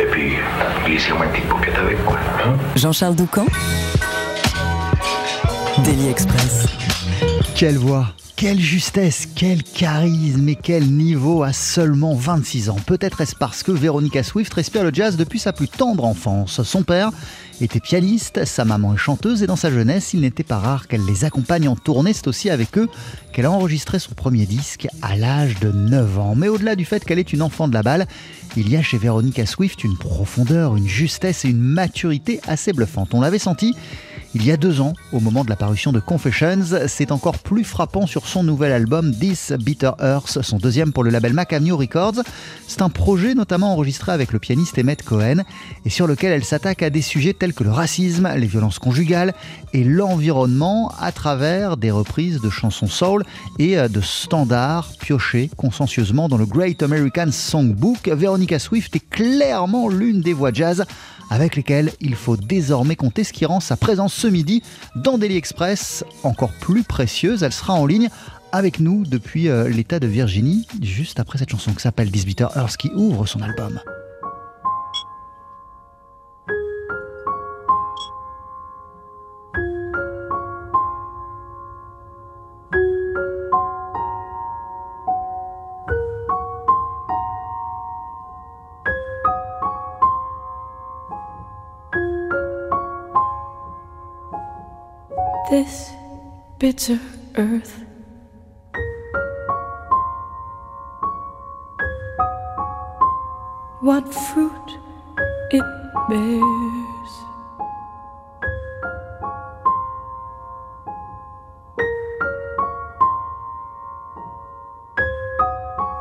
Et puis, glissez-moi une petite paupiette avec, quoi. hein. Jean-Charles Doucan. Daily Express. Quelle voix quelle justesse, quel charisme et quel niveau à seulement 26 ans. Peut-être est-ce parce que Veronica Swift respire le jazz depuis sa plus tendre enfance. Son père était pianiste, sa maman est chanteuse et dans sa jeunesse, il n'était pas rare qu'elle les accompagne en tournée. C'est aussi avec eux qu'elle a enregistré son premier disque à l'âge de 9 ans. Mais au-delà du fait qu'elle est une enfant de la balle, il y a chez Veronica Swift une profondeur, une justesse et une maturité assez bluffantes. On l'avait senti il y a deux ans, au moment de la parution de Confessions, c'est encore plus frappant sur son nouvel album This Bitter Earth, son deuxième pour le label Macamio Records. C'est un projet notamment enregistré avec le pianiste Emmett Cohen et sur lequel elle s'attaque à des sujets tels que le racisme, les violences conjugales et l'environnement à travers des reprises de chansons soul et euh, de standards piochés consciencieusement dans le Great American Songbook. Veronica Swift est clairement l'une des voix jazz avec lesquelles il faut désormais compter, ce qui rend sa présence ce midi dans Daily Express encore plus précieuse. Elle sera en ligne avec nous depuis euh, l'État de Virginie, juste après cette chanson qui s'appelle This Bitter Earth qui ouvre son album. This bitter earth. What fruit it bears.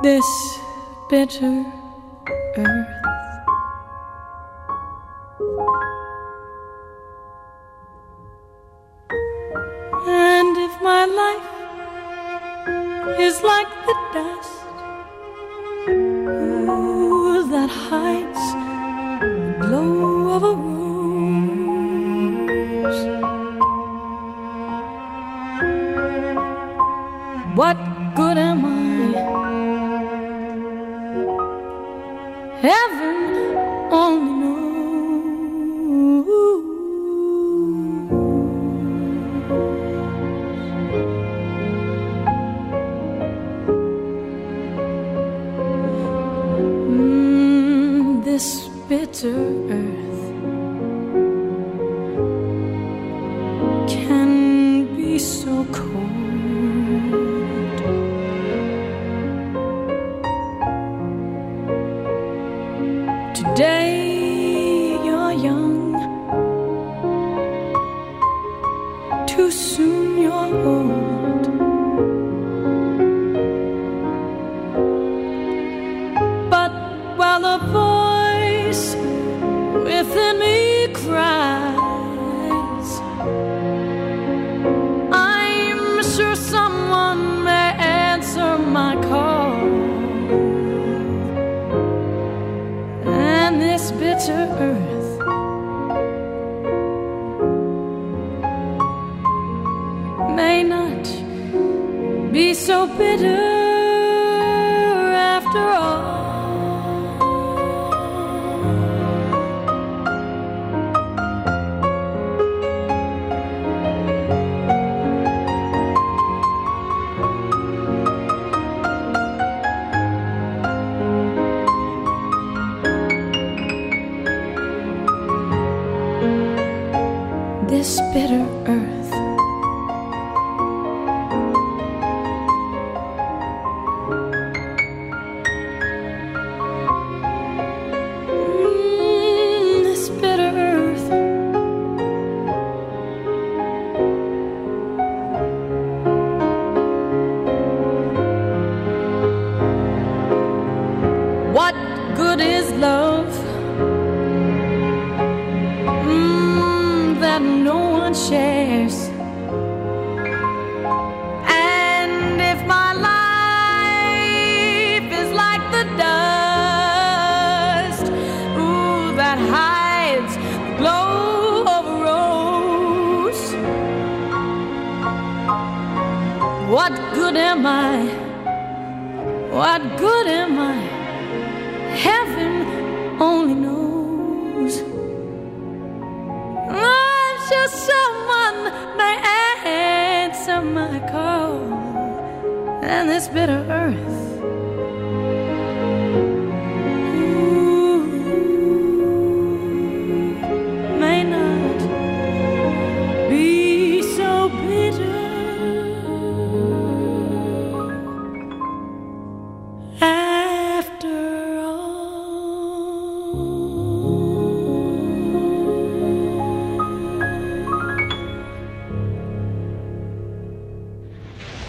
This bitter earth. Heaven only knows.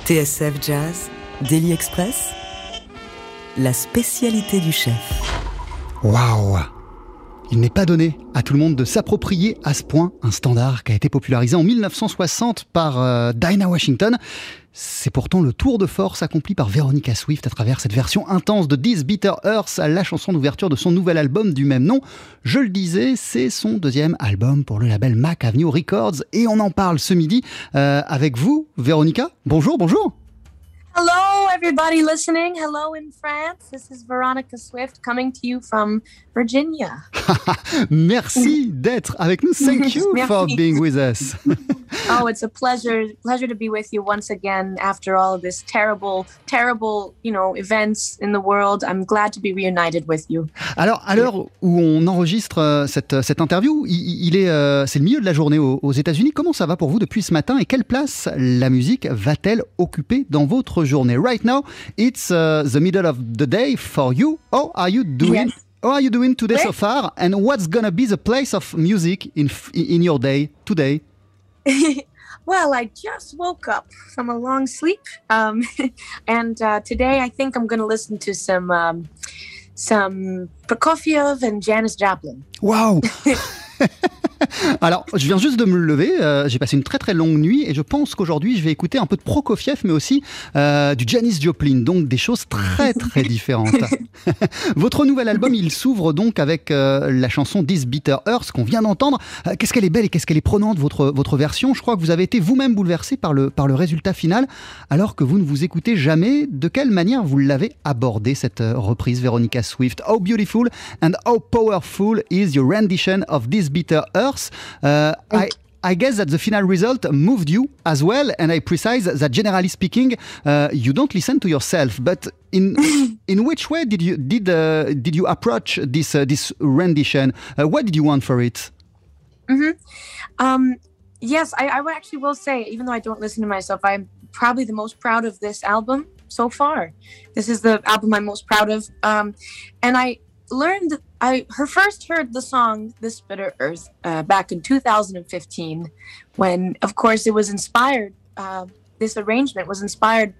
TSF Jazz, Daily Express, la spécialité du chef. Waouh Il n'est pas donné à tout le monde de s'approprier à ce point un standard qui a été popularisé en 1960 par euh, Dinah Washington. C'est pourtant le tour de force accompli par Veronica Swift à travers cette version intense de This Bitter Earth, la chanson d'ouverture de son nouvel album du même nom. Je le disais, c'est son deuxième album pour le label Mac Avenue Records et on en parle ce midi euh, avec vous, Veronica. Bonjour, bonjour. Hello, everybody listening. Hello in France. This is Veronica Swift coming to you from Virginia. Merci d'être avec nous. Thank you for Merci. being with us. Oh, it's a pleasure, pleasure to be with you once again after all of this terrible, terrible, you know, events in the world. I'm glad to be reunited with you. Alors, à l'heure où on enregistre euh, cette, cette interview, il, il est, euh, c'est le milieu de la journée aux, aux États-Unis. Comment ça va pour vous depuis ce matin et quelle place la musique va-t-elle occuper dans votre journée Right now, it's uh, the middle of the day for you. How are you doing? Yes. How are you doing today so far? And what's gonna be the place of music in f- in your day today? well, I just woke up from a long sleep, um, and uh, today I think I'm going to listen to some um, some Prokofiev and Janis Joplin. Waouh Alors, je viens juste de me lever, euh, j'ai passé une très très longue nuit et je pense qu'aujourd'hui je vais écouter un peu de Prokofiev mais aussi euh, du Janis Joplin, donc des choses très très différentes. Votre nouvel album, il s'ouvre donc avec euh, la chanson This Bitter Earth qu'on vient d'entendre. Qu'est-ce qu'elle est belle et qu'est-ce qu'elle est prenante votre, votre version. Je crois que vous avez été vous-même bouleversé par le, par le résultat final alors que vous ne vous écoutez jamais. De quelle manière vous l'avez abordé cette reprise Veronica Swift? How beautiful and how powerful is your rendition of This Bitter Earth? Uh, I, I guess that the final result moved you as well, and I precise that generally speaking, uh, you don't listen to yourself. But in in which way did you did uh, did you approach this uh, this rendition? Uh, what did you want for it? Um, yes, I, I actually will say, even though I don't listen to myself, I'm probably the most proud of this album so far. This is the album I'm most proud of. Um, and I learned, I her first heard the song "This Bitter Earth" uh, back in 2015, when, of course, it was inspired. Uh, this arrangement was inspired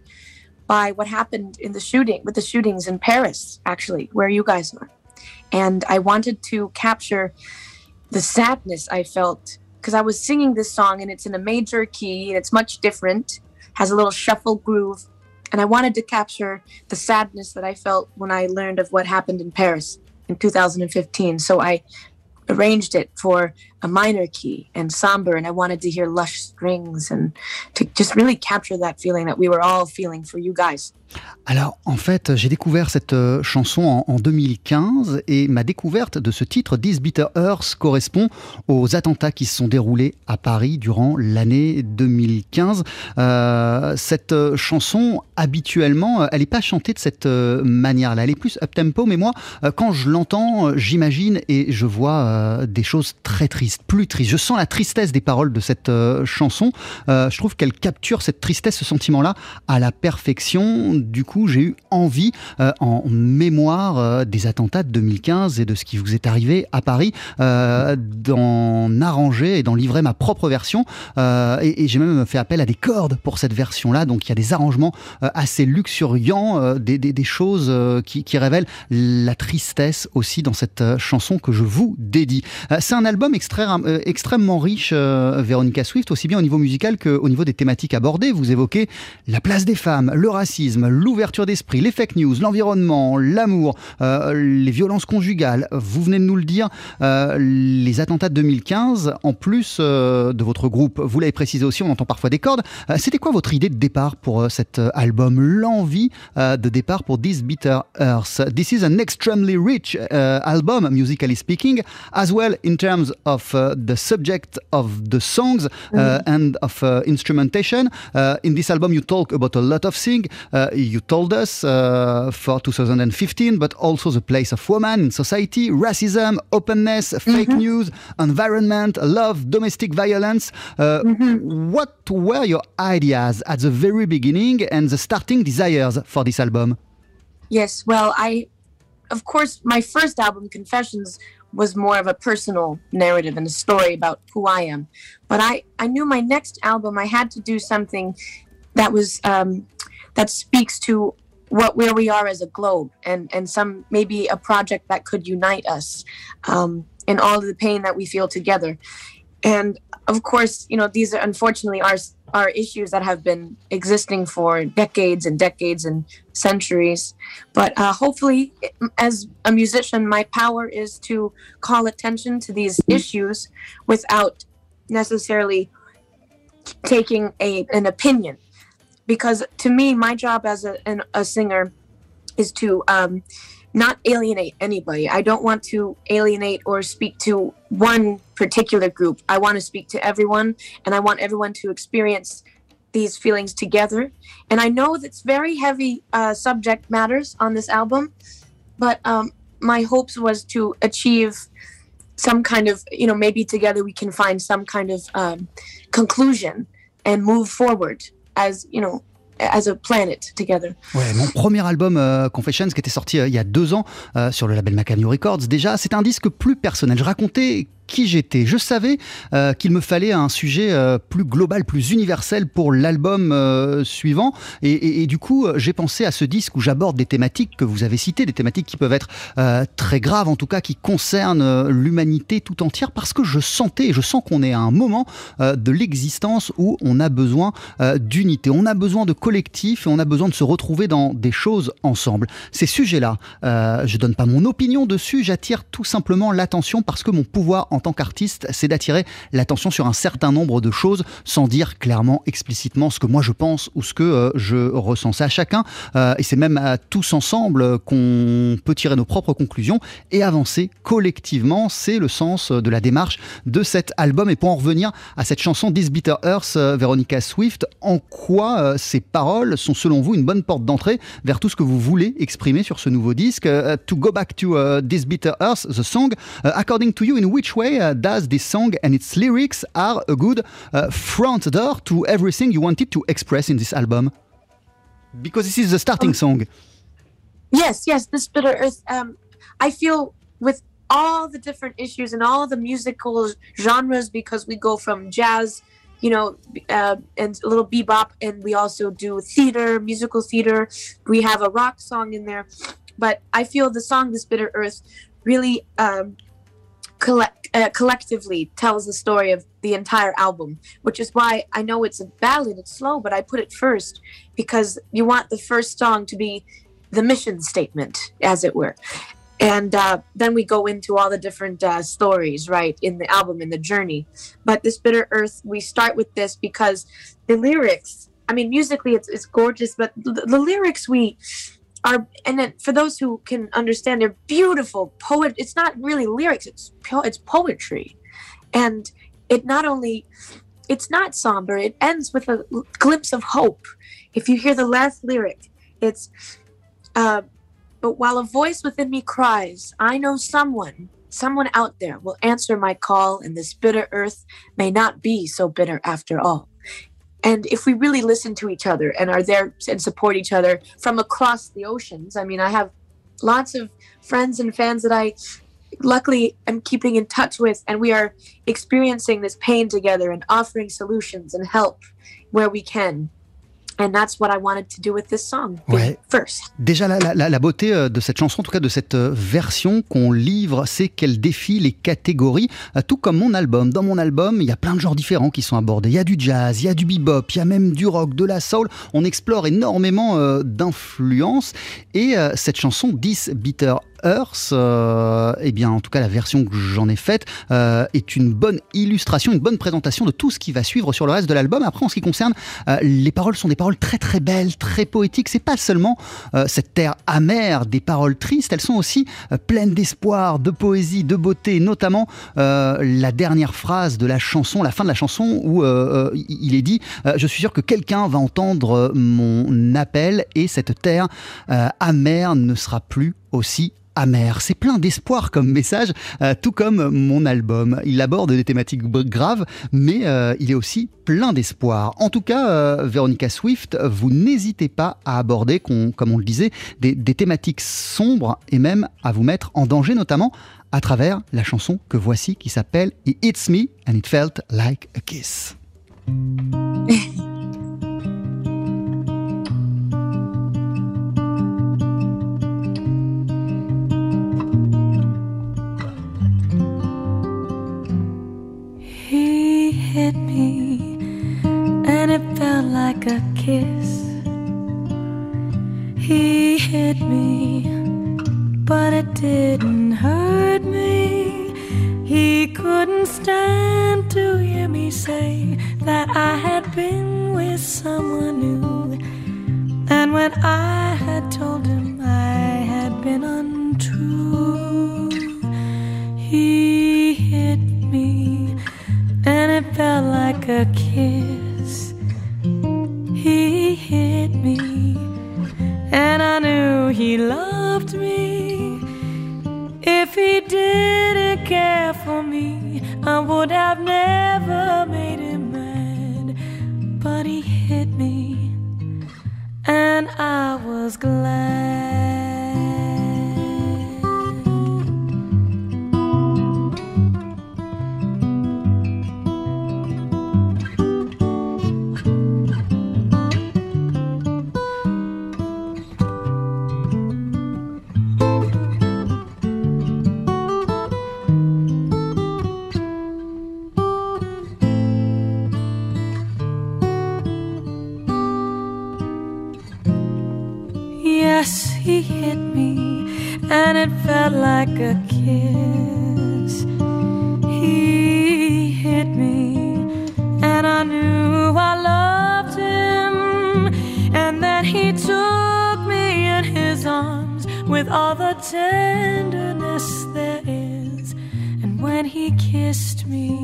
by what happened in the shooting with the shootings in Paris, actually, where you guys are. And I wanted to capture the sadness I felt because I was singing this song and it's in a major key and it's much different, has a little shuffle groove. And I wanted to capture the sadness that I felt when I learned of what happened in Paris in 2015. So I arranged it for a minor key and somber, and I wanted to hear lush strings and to just really capture that feeling that we were all feeling for you guys. Alors, en fait, j'ai découvert cette euh, chanson en, en 2015 et ma découverte de ce titre, This Bitter Earth, correspond aux attentats qui se sont déroulés à Paris durant l'année 2015. Euh, cette euh, chanson, habituellement, elle n'est pas chantée de cette manière-là. Elle est plus up-tempo, mais moi, quand je l'entends, j'imagine et je vois des choses très tristes, plus tristes. Je sens la tristesse des paroles de cette chanson. Je trouve qu'elle capture cette tristesse, ce sentiment-là, à la perfection. Du coup, j'ai eu envie, en mémoire des attentats de 2015 et de ce qui vous est arrivé à Paris, d'en arranger et d'en livrer ma propre version. et, et j'ai même fait appel à des cordes pour cette version-là. Donc il y a des arrangements assez luxuriants, des, des, des, choses qui, qui révèlent la tristesse aussi dans cette chanson que je vous dédie. C'est un album extrêmement riche, Véronica Swift, aussi bien au niveau musical qu'au niveau des thématiques abordées. Vous évoquez la place des femmes, le racisme, l'ouverture d'esprit, les fake news, l'environnement, l'amour, euh, les violences conjugales. Vous venez de nous le dire, euh, les attentats de 2015, en plus euh, de votre groupe, vous l'avez précisé aussi, on entend parfois des cordes. C'était quoi votre idée de départ pour cet album? L'envie de départ pour This Bitter Earth. This is an extremely rich album, musically speaking, as well in terms of the subject of the songs mm-hmm. and of uh, instrumentation. Uh, in this album, you talk about a lot of things. Uh, you told us for 2015, but also the place of women in society, racism, openness, fake mm-hmm. news, environment, love, domestic violence. Mm-hmm. What were your ideas at the very beginning and the starting desires for this album? Yes, well, I, of course, my first album, Confessions, was more of a personal narrative and a story about who I am. But I, I knew my next album I had to do something that was um, that speaks to what where we are as a globe and and some maybe a project that could unite us um, in all of the pain that we feel together. And of course, you know these are unfortunately our are issues that have been existing for decades and decades and centuries. But uh, hopefully, as a musician, my power is to call attention to these issues without necessarily taking a, an opinion. Because to me, my job as a, an, a singer is to um, not alienate anybody. I don't want to alienate or speak to one particular group. I want to speak to everyone and I want everyone to experience these feelings together. And I know that's very heavy uh, subject matters on this album, but um, my hopes was to achieve some kind of, you know, maybe together we can find some kind of um, conclusion and move forward as, you know, as a planet together. Ouais, mon premier album euh, Confessions qui était sorti euh, il y a deux ans euh, sur le label Macamio Records, déjà, c'est un disque plus personnel. Je racontais qui j'étais. Je savais euh, qu'il me fallait un sujet euh, plus global, plus universel pour l'album euh, suivant. Et, du coup, j'ai pensé à ce disque où j'aborde des thématiques que vous avez citées, des thématiques qui peuvent être très graves, en tout cas qui concernent l'humanité tout entière, parce que je sentais, et je sens qu'on est à un moment de l'existence où on a besoin d'unité, on a besoin de collectif on a besoin de se retrouver dans des choses ensemble. Ces sujets-là, je donne pas mon opinion dessus, j'attire tout simplement l'attention parce que mon pouvoir en en tant qu'artiste, c'est d'attirer l'attention sur un certain nombre de choses sans dire clairement, explicitement ce que moi je pense ou ce que euh, je ressens. C'est à chacun, euh, et c'est même à tous ensemble qu'on peut tirer nos propres conclusions et avancer collectivement. C'est le sens de la démarche de cet album. Et pour en revenir à cette chanson This Bitter Earth, euh, Veronica Swift, en quoi ces paroles sont selon vous une bonne porte d'entrée vers tout ce que vous voulez exprimer sur ce nouveau disque? To go back to This Bitter Earth, the song, according to you, in which way? Way uh, does this song and its lyrics are a good uh, front door to everything you wanted to express in this album? Because this is the starting um, song. Yes, yes, this bitter earth. Um, I feel with all the different issues and all the musical genres because we go from jazz you know, uh, and a little bebop, and we also do theater, musical theater. We have a rock song in there, but I feel the song "This Bitter Earth" really um, collect, uh, collectively tells the story of the entire album, which is why I know it's a ballad, it's slow, but I put it first because you want the first song to be the mission statement, as it were. And uh, then we go into all the different uh, stories, right, in the album, in the journey. But this Bitter Earth, we start with this because the lyrics, I mean, musically it's, it's gorgeous, but the, the lyrics we are and then for those who can understand they're beautiful poet it's not really lyrics it's it's poetry. And it not only it's not somber it ends with a glimpse of hope. If you hear the last lyric it's uh, but while a voice within me cries i know someone someone out there will answer my call and this bitter earth may not be so bitter after all And if we really listen to each other and are there and support each other from across the oceans, I mean, I have lots of friends and fans that I luckily am keeping in touch with, and we are experiencing this pain together and offering solutions and help where we can. And that's what I wanted to do with this song Ouais. first. Déjà, la, la- la beauté euh, de cette chanson, en tout cas de cette euh, version qu'on livre, c'est qu'elle défie les catégories, euh, tout comme mon album. Dans mon album, il y a plein de genres différents qui sont abordés. Il y a du jazz, il y a du bebop, il y a même du rock, de la soul. On explore énormément d'influences. Et cette chanson, 10 Bitter Earth, euh, eh bien, en tout cas, la version que j'en ai faite euh, est une bonne illustration, une bonne présentation de tout ce qui va suivre sur le reste de l'album. Après, en ce qui concerne euh, les paroles, sont des paroles très très belles, très poétiques. C'est pas seulement euh, cette terre amère des paroles tristes, elles sont aussi euh, pleines d'espoir, de poésie, de beauté, notamment euh, la dernière phrase de la chanson, la fin de la chanson où il est dit Je suis sûr que quelqu'un va entendre mon appel et cette terre amère ne sera plus aussi amère. C'est plein d'espoir comme message, euh, tout comme mon album. Il aborde des thématiques graves, mais euh, il est aussi plein d'espoir. En tout cas, euh, Veronica Swift, vous n'hésitez pas à aborder, comme on le disait, des thématiques sombres et même à vous mettre en danger, notamment à travers la chanson que voici qui s'appelle It Hits Me and It Felt Like a Kiss. Yes, he hit me, and it felt like a kiss. He hit me, and I knew I loved him. And then he took me in his arms with all the tenderness there is. And when he kissed me,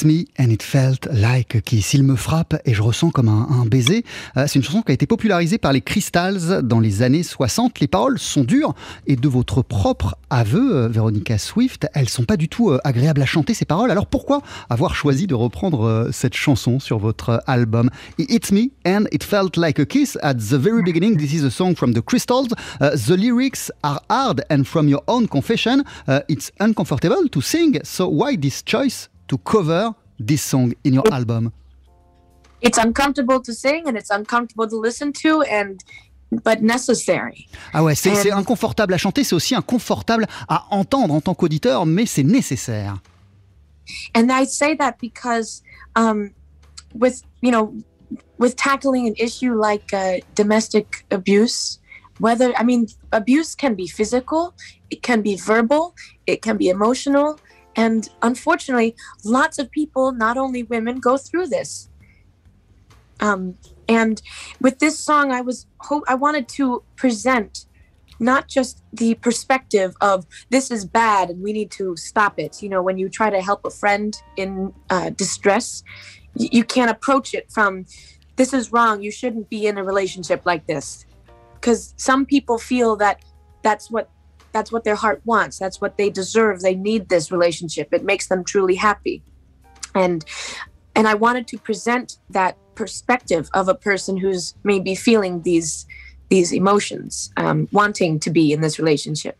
hits me and it felt like a kiss. Il me frappe et je ressens comme un, baiser. Euh, c'est une chanson qui a été popularisée par les Crystals dans les années 60. Les paroles sont dures et de votre propre aveu, euh, Veronica Swift, elles sont pas du tout euh, agréables à chanter ces paroles. Alors pourquoi avoir choisi de reprendre cette chanson sur votre album? It hits me and it felt like a kiss at the very beginning. This is a song from the Crystals. Uh, the lyrics are hard and from your own confession, uh, it's uncomfortable to sing. So why this choice? To cover this song in your album? It's uncomfortable to sing and it's uncomfortable to listen to and but necessary. Ah ouais, c'est inconfortable à chanter, c'est aussi inconfortable à entendre en tant qu'auditeur, mais c'est nécessaire. And I say that because um, with you know with tackling an issue like uh, domestic abuse, whether I mean abuse can be physical, it can be verbal, it can be emotional, and unfortunately, lots of people, not only women, go through this. Um, and with this song, I was I wanted to present not just the perspective of this is bad and we need to stop it. You know, when you try to help a friend in uh, distress, y- you can't approach it from this is wrong. You shouldn't be in a relationship like this. Because some people feel that that's what that's what their heart wants. That's what they deserve. They need this relationship. It makes them truly happy. And and I wanted to present that perspective of a person who's maybe feeling these these emotions, um, wanting to be in this relationship.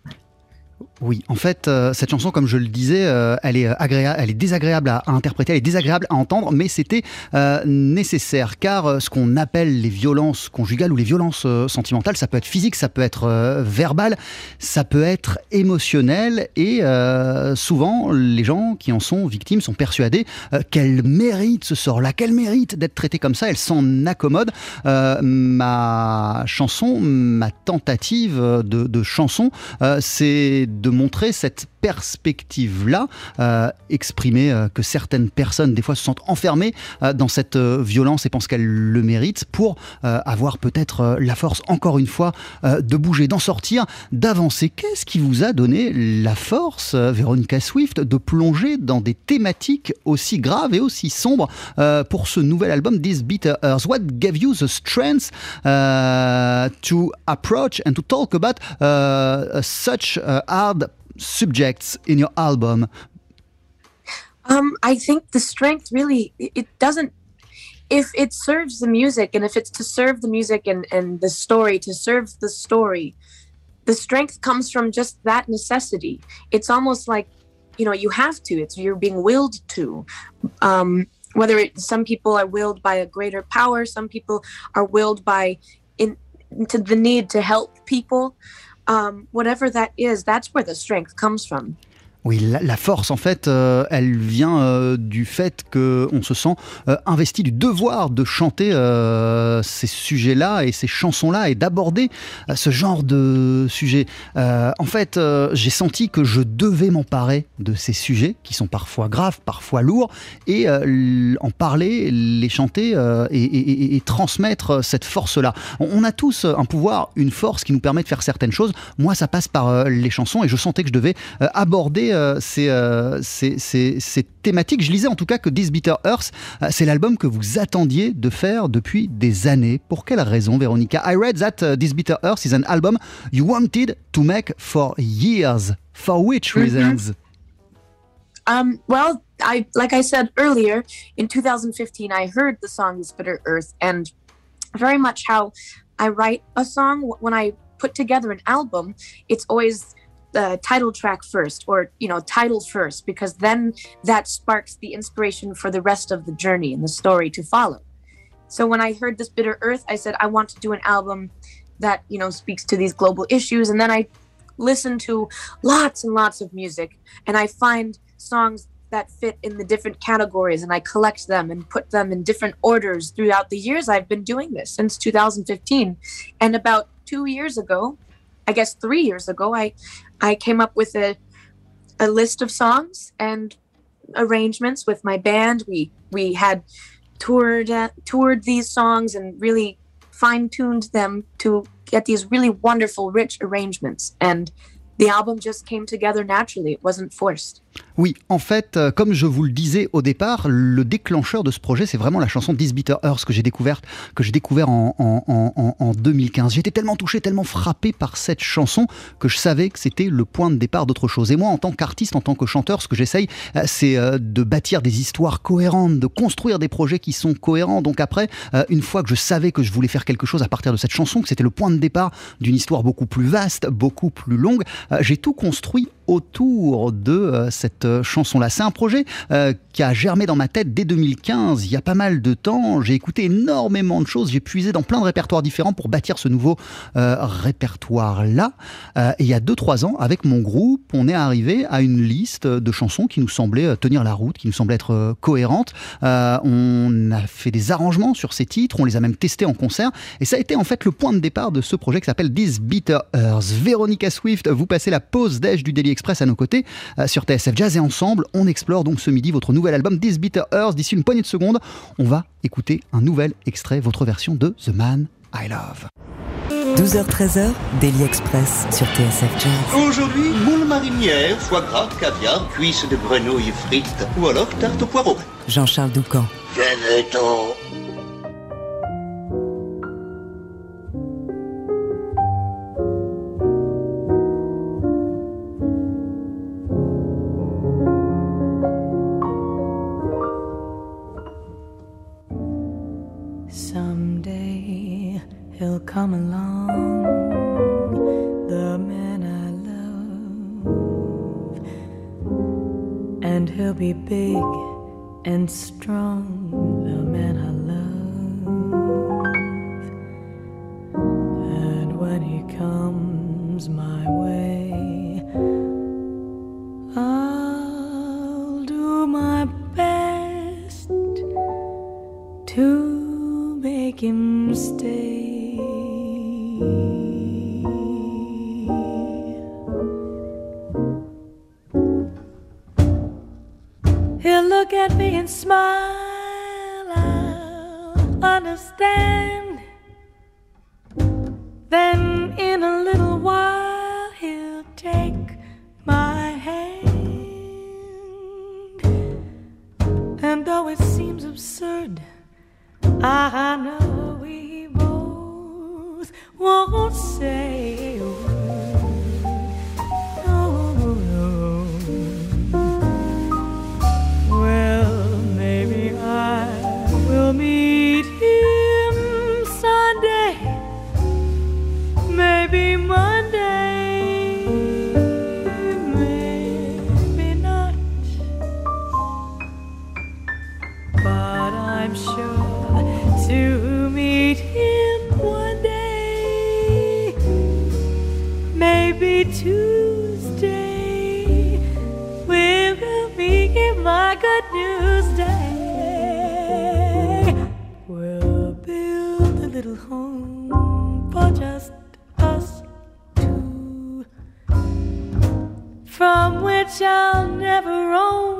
Oui, en fait, euh, cette chanson, comme je le disais, euh, elle, est agréable, elle est désagréable à, interpréter, elle est désagréable à entendre, mais c'était euh, nécessaire, car ce qu'on appelle les violences conjugales ou les violences sentimentales, ça peut être physique, ça peut être verbal, ça peut être émotionnel, et souvent, les gens qui en sont victimes sont persuadés qu'elles méritent ce sort-là, qu'elles méritent d'être traitées comme ça, elles s'en accommodent. ma chanson, ma tentative de, de chanson, c'est de montrer cette perspective-là, euh, exprimer euh, que certaines personnes, des fois, se sentent enfermées euh, dans cette violence et pensent qu'elles le méritent pour avoir peut-être la force, encore une fois, de bouger, d'en sortir, d'avancer. Qu'est-ce qui vous a donné la force, Véronica Swift, de plonger dans des thématiques aussi graves et aussi sombres pour ce nouvel album, These Bitter Earth? What gave you the strength to approach and to talk about such hard subjects in your album? Um, I think the strength really it doesn't if it serves the music and if it's to serve the music and, and the story to serve the story the strength comes from just that necessity. It's almost like you know you have to it's you're being willed to. Um, whether it, some people are willed by a greater power some people are willed by in to the need to help people um, whatever that is, that's where the strength comes from. Oui, la, force, en fait, euh, elle vient euh, du fait qu'on se sent euh, investi du devoir de chanter ces sujets-là et ces chansons-là et d'aborder ce genre de sujets. en fait, j'ai senti que je devais m'emparer de ces sujets qui sont parfois graves, parfois lourds, et en parler, les chanter et, transmettre cette force-là. On, a tous un pouvoir, une force qui nous permet de faire certaines choses. Moi, ça passe par les chansons et je sentais que je devais aborder euh, euh, ces, thématiques. Je lisais en tout cas que This Bitter Earth, euh, c'est l'album que vous attendiez de faire depuis des années. Pour quelle raison, Véronica? I read that uh, This Bitter Earth is an album you wanted to make for years. For which mm-hmm. reasons? Um, well, I like I said earlier, in 2015, I heard the song "This Bitter Earth," and very much how I write a song when I put together an album. It's always the title track first or you know title first because then that sparks the inspiration for the rest of the journey and the story to follow so when i heard this bitter earth i said i want to do an album that you know speaks to these global issues and then i listen to lots and lots of music and i find songs that fit in the different categories and I collect them and put them in different orders throughout the years I've been doing this since 2015. And about two years ago, I guess three years ago, I I came up with a a list of songs and arrangements with my band. We we had toured uh, toured these songs and really fine tuned them to get these really wonderful, rich arrangements. And the album just came together naturally. It wasn't forced. Oui, en fait, euh, comme je vous le disais au départ, le déclencheur de ce projet, c'est vraiment la chanson This Bitter Earth que j'ai découverte, que j'ai découvert en, en, 2015. J'étais tellement touché, tellement frappé par cette chanson que je savais que c'était le point de départ d'autre chose. Et moi, en tant qu'artiste, en tant que chanteur, ce que j'essaye, euh, c'est euh, de bâtir des histoires cohérentes, de construire des projets qui sont cohérents. Donc après, une fois que je savais que je voulais faire quelque chose à partir de cette chanson, que c'était le point de départ d'une histoire beaucoup plus vaste, beaucoup plus longue, j'ai tout construit autour de euh, cette euh, chanson-là. C'est un projet euh, qui a germé dans ma tête dès 2015, il y a pas mal de temps. J'ai écouté énormément de choses, j'ai puisé dans plein de répertoires différents pour bâtir ce nouveau répertoire-là. et il y a 2-3 ans, avec mon groupe, on est arrivé à une liste de chansons qui nous semblait tenir la route, qui nous semblait être cohérente. on a fait des arrangements sur ces titres, on les a même testés en concert. Et ça a été en fait le point de départ de ce projet qui s'appelle This Bitter Earth. Veronica Swift, vous passez la pause d'âge du Daily Express à nos côtés euh, sur TSF Jazz et ensemble, on explore donc ce midi votre nouvel album This Bitter Earth. D'ici une poignée de secondes, on va écouter un nouvel extrait, votre version de The Man I Love. 12h-13h, Daily Express sur TSF Jazz. Aujourd'hui, moule marinière, foie gras, caviar, cuisses de grenouille frites ou alors tarte au poireau. Jean-Charles Doucan. Venez-t'en he'll come along, the man I love, and he'll be big and strong, the man I love. And when he comes my way, at me and smile. I'll understand. Then, in a little while, he'll take my hand. And though it seems absurd, I know my good news day. We'll build a little home for just us two, from which I'll never roam.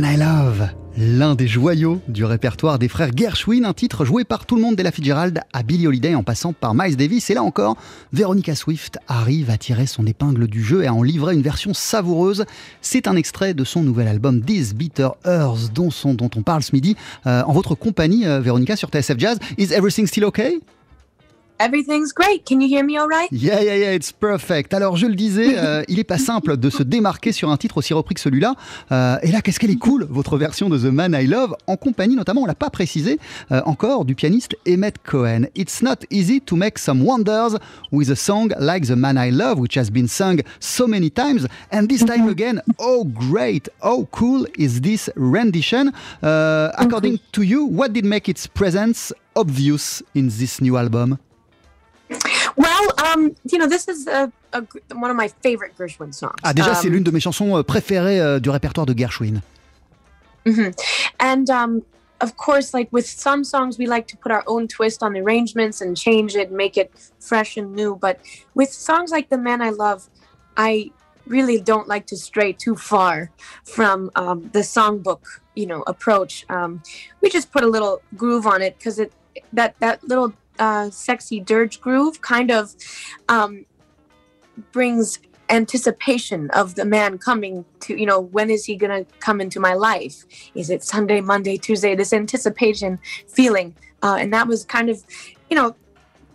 Man I Love, l'un des joyaux du répertoire des frères Gershwin, un titre joué par tout le monde dès la Fitzgerald à Billie Holiday en passant par Miles Davis. Et là encore, Veronica Swift arrive à tirer son épingle du jeu et à en livrer une version savoureuse. C'est un extrait de son nouvel album These Bitter Earths, dont, on parle ce midi, euh, en votre compagnie, euh, Véronica, sur TSF Jazz. Is everything still okay? Everything's great. Can you hear me all right? Yeah, yeah, yeah, it's perfect. Alors, je le disais, euh, il est pas simple de se démarquer sur un titre aussi repris que celui-là. Euh, et là, qu'est-ce qu'elle est cool, votre version de The Man I Love, en compagnie notamment, on l'a pas précisé euh, encore, du pianiste Emmett Cohen. It's not easy to make some wonders with a song like The Man I Love, which has been sung so many times. And this time again, oh great, oh cool is this rendition? Uh, according to you, what did make its presence obvious in this new album? Well, um, you know, this is a, a, one of my favorite Gershwin songs. Ah, déjà, um, c'est l'une de mes chansons euh, préférées euh, du répertoire de Gershwin. mhm. And um, of course, like with some songs, we like to put our own twist on the arrangements and change it, make it fresh and new. But with songs like The Man I Love, I really don't like to stray too far from um, the songbook, you know, approach. Um, we just put a little groove on it because it that that little uh, sexy dirge groove kind of um, brings anticipation of the man coming to you know when is he gonna come into my life? Is it sunday monday tuesday? This anticipation feeling uh, and that was kind of you know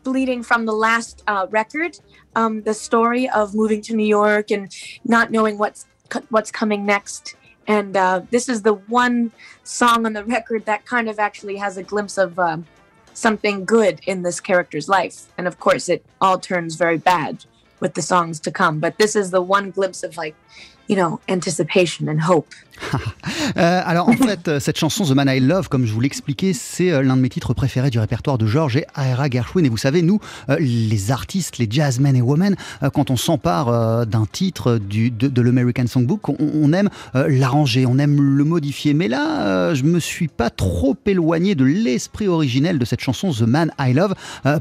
bleeding from the last uh, record um, the story of moving to new york and not knowing what's what's coming next. And uh, this is the one song on the record that kind of actually has a glimpse of um, something good in this character's life. And of course it all turns very bad with the songs to come. But this is the one glimpse of like you know anticipation and hope Euh, alors en fait, cette chanson The Man I Love, comme je vous l'expliquais, c'est euh, l'un de mes titres préférés du répertoire de George et Ira Gershwin. Et vous savez, nous, euh, les artistes, les jazzmen et women, quand on s'empare d'un titre du, de, de l'American Songbook, on, on aime l'arranger, on aime le modifier. Mais là, je me suis pas trop éloigné de l'esprit originel de cette chanson The Man I Love,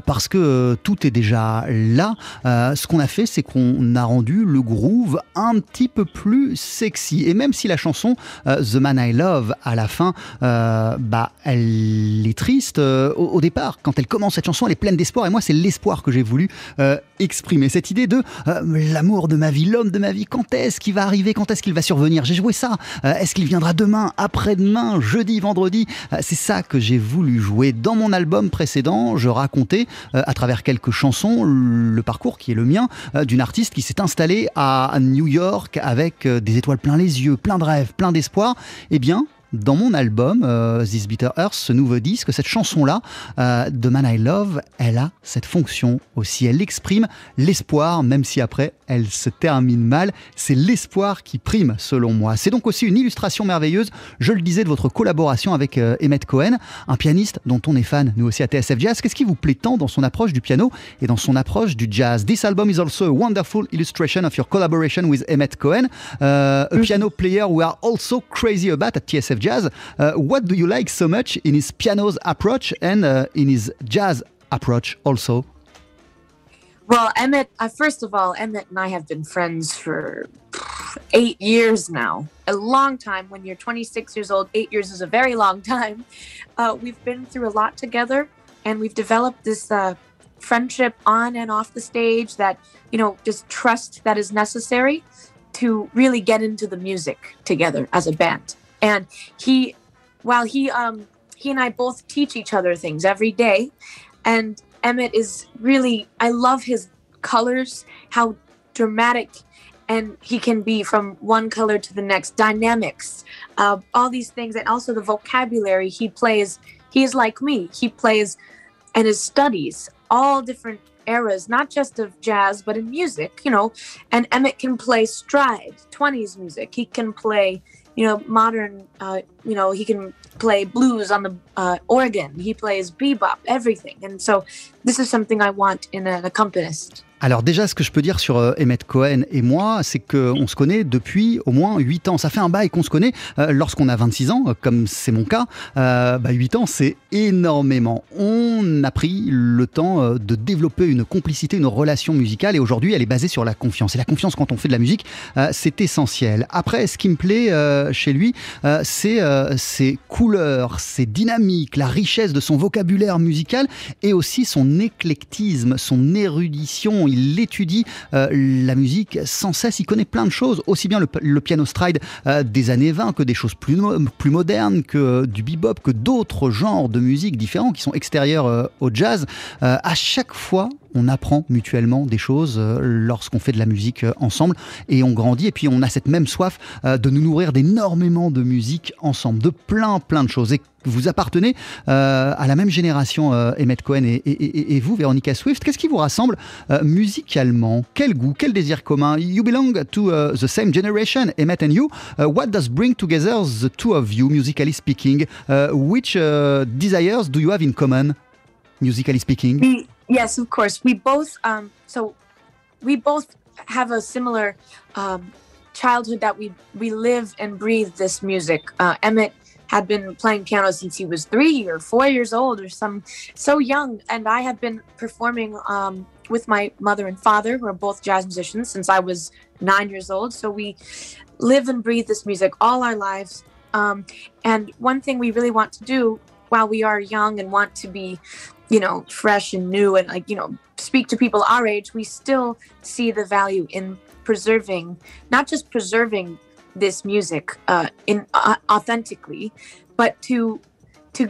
parce que tout est déjà là. Ce qu'on a fait, c'est qu'on a rendu le groove un petit peu plus sexy. Et même si la chanson euh, The Man I Love, à la fin, euh, bah, elle est triste euh, au, au départ. Quand elle commence cette chanson, elle est pleine d'espoir. Et moi, c'est l'espoir que j'ai voulu exprimer. Cette idée de l'amour de ma vie, l'homme de ma vie, quand est-ce qu'il va arriver, quand est-ce qu'il va survenir? J'ai joué ça. Est-ce qu'il viendra demain, après-demain, jeudi, vendredi? C'est ça que j'ai voulu jouer. Dans mon album précédent, je racontais, à travers quelques chansons, le parcours qui est le mien, d'une artiste qui s'est installée à New York avec euh, des étoiles plein les yeux, plein de rêves, plein d'espoir. Eh bien, dans mon album, euh, This Bitter Earth, ce nouveau disque, cette chanson-là, euh, The Man I Love, elle a cette fonction aussi. Elle exprime l'espoir, même si après elle se termine mal. C'est l'espoir qui prime, selon moi. C'est donc aussi une illustration merveilleuse, je le disais, de votre collaboration avec euh, Emmett Cohen, un pianiste dont on est fan, nous aussi à TSF Jazz. Qu'est-ce qui vous plaît tant dans son approche du piano et dans son approche du jazz? This album is also a wonderful illustration of your collaboration with Emmett Cohen, uh, a piano player we are also crazy about at TSF Jazz. Uh, what do you like so much in his piano's approach and uh, in his jazz approach also? well emmett uh, first of all emmett and i have been friends for eight years now a long time when you're 26 years old eight years is a very long time uh, we've been through a lot together and we've developed this uh, friendship on and off the stage that you know just trust that is necessary to really get into the music together as a band and he while he um he and i both teach each other things every day and emmett is really i love his colors how dramatic and he can be from one color to the next dynamics uh, all these things and also the vocabulary he plays he is like me. He plays and his studies all different eras not just of jazz but in music you know and emmett can play stride 20s music. He can play you know modern uh, you know he can play blues on the uh, organ. He plays bebop everything. And so this is something i want in an accompanist Alors déjà, ce que je peux dire sur euh, Emmett Cohen et moi, c'est qu'on se connaît depuis au moins 8 ans. Ça fait un bail qu'on se connaît euh, lorsqu'on a 26 ans, euh, comme c'est mon cas. Euh, bah, 8 ans, c'est énormément. On a pris le temps de développer une complicité, une relation musicale et aujourd'hui, elle est basée sur la confiance. Et la confiance quand on fait de la musique, c'est essentiel. Après, ce qui me plaît chez lui, c'est ses couleurs, ses dynamiques, la richesse de son vocabulaire musical et aussi son éclectisme, son érudition il étudie euh, la musique sans cesse, il connaît plein de choses, aussi bien le, piano stride euh, des années 20 que des choses plus, mo- plus modernes, que du bebop, que d'autres genres de musique différents qui sont extérieurs euh, au jazz. À chaque fois, on apprend mutuellement des choses lorsqu'on fait de la musique ensemble et on grandit et puis on a cette même soif de nous nourrir d'énormément de musique ensemble, de plein plein de choses. Vous appartenez euh, à la même génération, euh, Emmett Cohen et, vous, Veronica Swift. Qu'est-ce qui vous rassemble euh, musicalement? Quel goût Quel désir commun? You belong to uh, the same generation, Emmett and you. Uh, what does bring together the two of you, musically speaking? Uh, Which desires do you have in common, musically speaking? We, yes, of course. We both, um, so we both have a similar um, childhood that we we live and breathe this music. Uh, Emmett had been playing piano since he was three or four years old, or some so young, and I have been performing um, with my mother and father, who are both jazz musicians, since I was nine years old. So we live and breathe this music all our lives. Um, and one thing we really want to do while we are young and want to be you know fresh and new and like you know speak to people our age we still see the value in preserving not just preserving this music uh, in uh, authentically but to to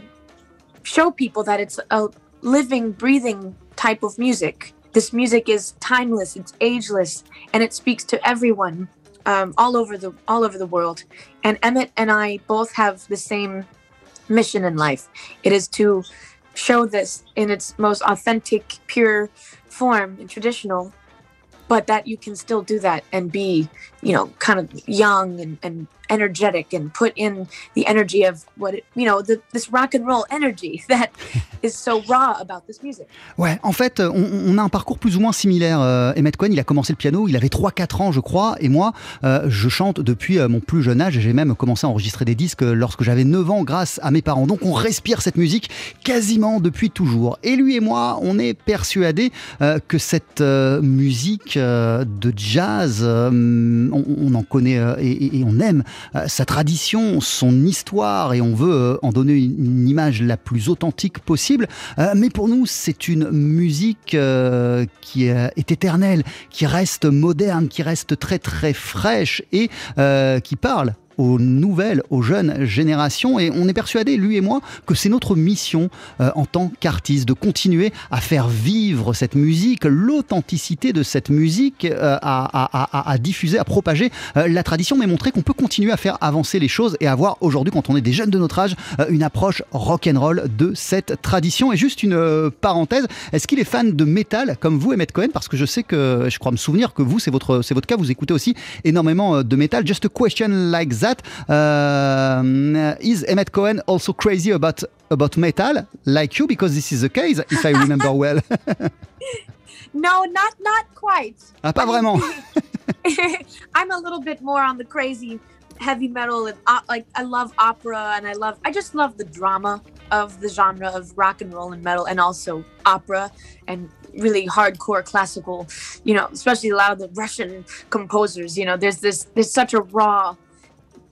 show people that it's a living breathing type of music. This music is timeless it's ageless and it speaks to everyone um, all over the all over the world. And emmett and i both have the same mission in life. It is to show this in its most authentic, pure form and traditional, but that you can still do that and be, you know, kind of young and, and energetic and put in the energy of what it, you know, the, this rock and roll energy that is so raw about this music. Ouais, en fait, on, on a un parcours plus ou moins similaire. Euh, Emmett Cohen, il a commencé le piano, il avait 3-4 ans, je crois, et moi, euh, je chante depuis euh, mon plus jeune âge. J'ai même commencé à enregistrer des disques lorsque j'avais 9 ans grâce à mes parents. Donc on respire cette musique quasiment depuis toujours. Et lui et moi, on est persuadés euh, que cette euh, musique euh, de jazz, euh, on, en connaît euh, et, on aime euh, sa tradition, son histoire, et on veut euh, en donner une, image la plus authentique possible. Euh, mais pour nous, c'est une musique euh, qui euh, est éternelle, qui reste moderne, qui reste très très fraîche et euh, qui parle aux nouvelles, aux jeunes générations. Et on est persuadé, lui et moi, que c'est notre mission euh, en tant qu'artiste de continuer à faire vivre cette musique, l'authenticité de cette musique, euh, à, diffuser, à propager euh, la tradition, mais montrer qu'on peut continuer à faire avancer les choses et avoir aujourd'hui, quand on est des jeunes de notre âge, une approche rock'n'roll de cette tradition. Et juste une parenthèse, est-ce qu'il est fan de métal comme vous, Emmett Cohen? Parce que je sais que, je crois me souvenir que vous, c'est votre, c'est votre cas, vous écoutez aussi énormément de métal. Just a question like that. Uh, is Emmett Cohen also crazy about, about metal like you? Because this is the case, if I remember well. No, not not quite. ah, pas vraiment. I'm a little bit more on the crazy heavy metal and uh, like I love opera and I love I just love the drama of the genre of rock and roll and metal and also opera and really hardcore classical you know especially a lot of the Russian composers you know there's this there's such a raw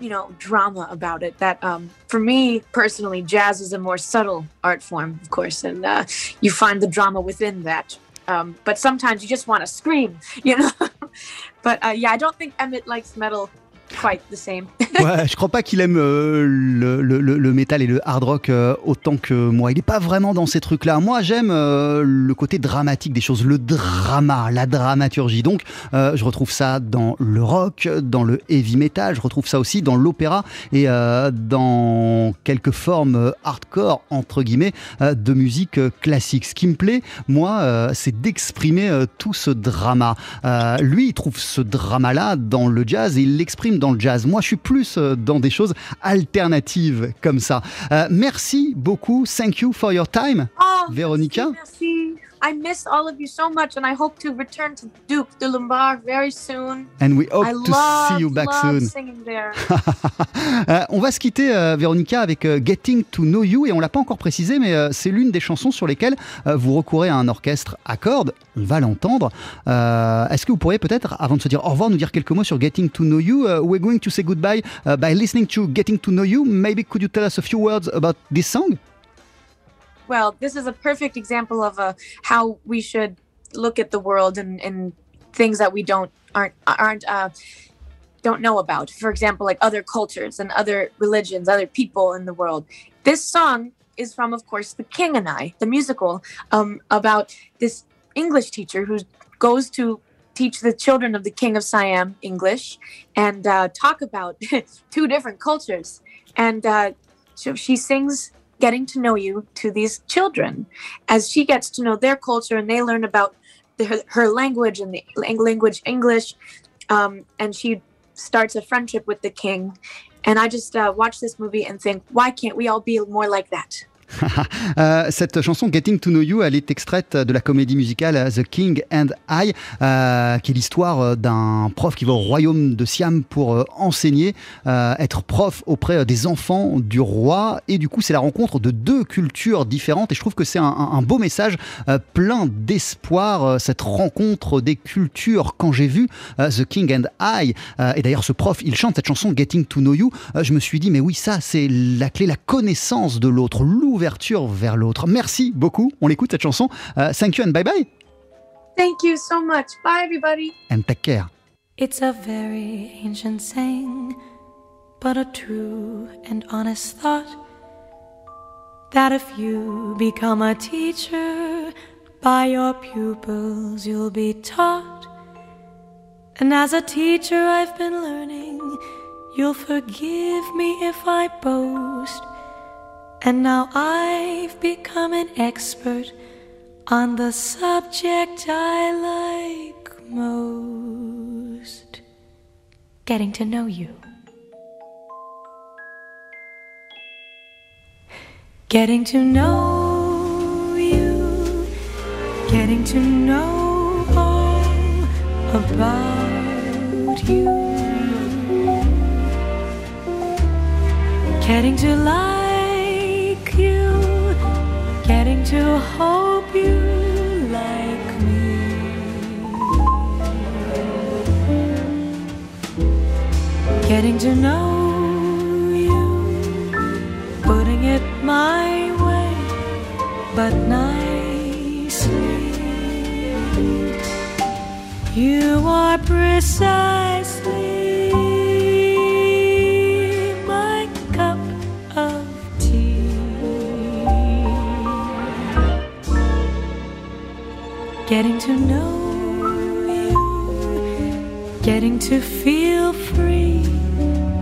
you know drama about it that um for me personally jazz is a more subtle art form of course and uh, you find the drama within that. Um, but sometimes you just want to scream you know? But uh, yeah i don't think emmett likes metal quite the same Ouais, je crois pas qu'il aime euh, le, le, le- métal et le hard rock euh, autant que moi. Il est pas vraiment dans ces trucs-là. Moi, j'aime euh, le côté dramatique des choses, le drama, la dramaturgie. Donc, euh, je retrouve ça dans le rock, dans le heavy metal. Je retrouve ça aussi dans l'opéra et dans quelques formes hardcore entre guillemets de musique classique. Ce qui me plaît, moi, c'est d'exprimer tout ce drama. Lui, il trouve ce drama-là dans le jazz et il l'exprime dans le jazz. Moi, je suis plus euh, dans des choses alternatives comme ça. Euh, merci beaucoup. Thank you for your time, oh Véronica. merci, merci. I miss all of you so much and i hope to return to duke de lombard very soon And we hope i to love, see you back soon. singing there Euh, on va se quitter, euh, Véronica, avec euh, Getting to Know You. Et on l'a pas encore précisé, mais euh, c'est l'une des chansons sur lesquelles vous recourez à un orchestre à cordes. On va l'entendre. Est-ce que vous pourriez peut-être, avant de se dire au revoir, nous dire quelques mots sur Getting to Know You? Uh, We're going to say goodbye uh, by listening to Getting to Know You. Maybe could you tell us a few words about this song? Well this is a perfect example of uh, how we should look at the world and, and things that we don't aren't aren't uh, don't know about. For example, like other cultures and other religions, other people in the world. This song is from, of course, The King and I, the musical, um, about this English teacher who goes to teach the children of the King of Siam English and uh, talk about two different cultures. And uh, so she sings Getting to Know You to these children as she gets to know their culture and they learn about the, her, language and the language English. Um, and she starts a friendship with the king. And I just uh, watch this movie and think, why can't we all be more like that? Euh, cette chanson Getting to Know You, elle est extraite de la comédie musicale The King and I, euh, qui est l'histoire euh, d'un prof qui va au royaume de Siam pour enseigner, être prof auprès des enfants du roi. Et du coup, c'est la rencontre de deux cultures différentes. Et je trouve que c'est un, beau message, plein d'espoir, cette rencontre des cultures. Quand j'ai vu The King and I, et d'ailleurs ce prof, il chante cette chanson Getting to Know You, je me suis dit, mais oui, ça, c'est la clé, la connaissance de l'autre, vers l'autre. Merci beaucoup. On l'écoute cette chanson. Uh, thank you and bye bye. Thank you so much. Bye everybody. And take care. It's a very ancient saying, but a true and honest thought that if you become a teacher, by your pupils you'll be taught. And as a teacher, I've been learning, you'll forgive me if I boast and now I've become an expert on the subject I like most. Getting to know you. Getting to know you, getting to know all about you, getting to like hope you like me. Getting to know you, putting it my way, but nicely. You are precisely getting to know you, getting to feel free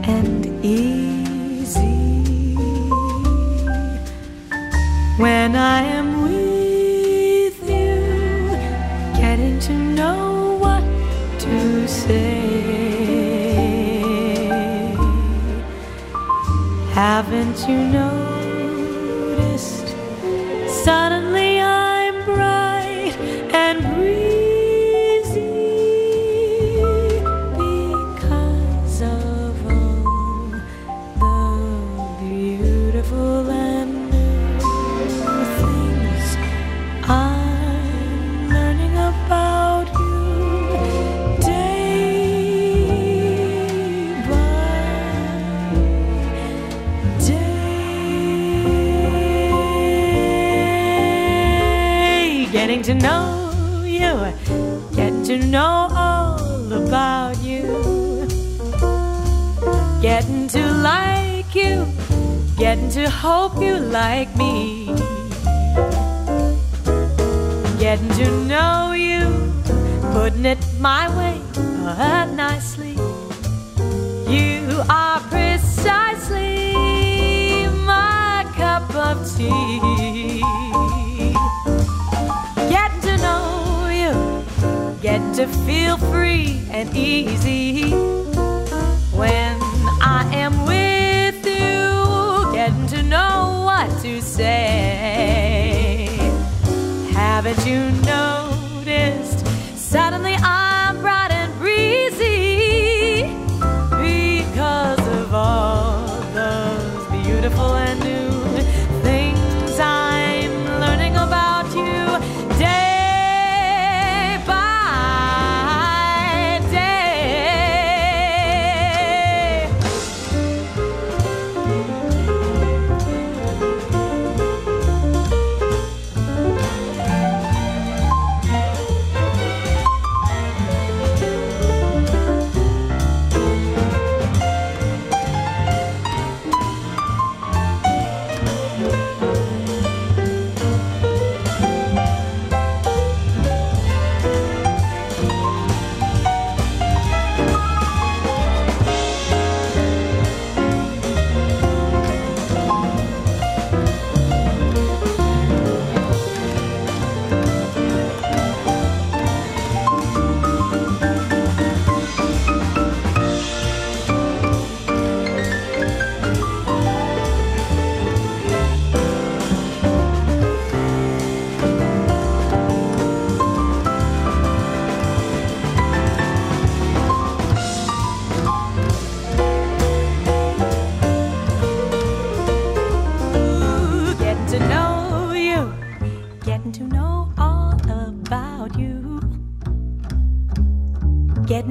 and easy when I am with you, getting to know what to say. Haven't you noticed? Suddenly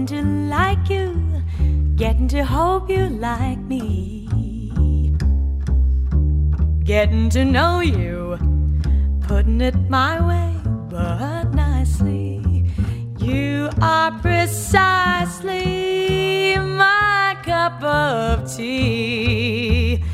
Getting to like you, getting to hope you like me. Getting to know you, putting it my way, but nicely. You are precisely my cup of tea.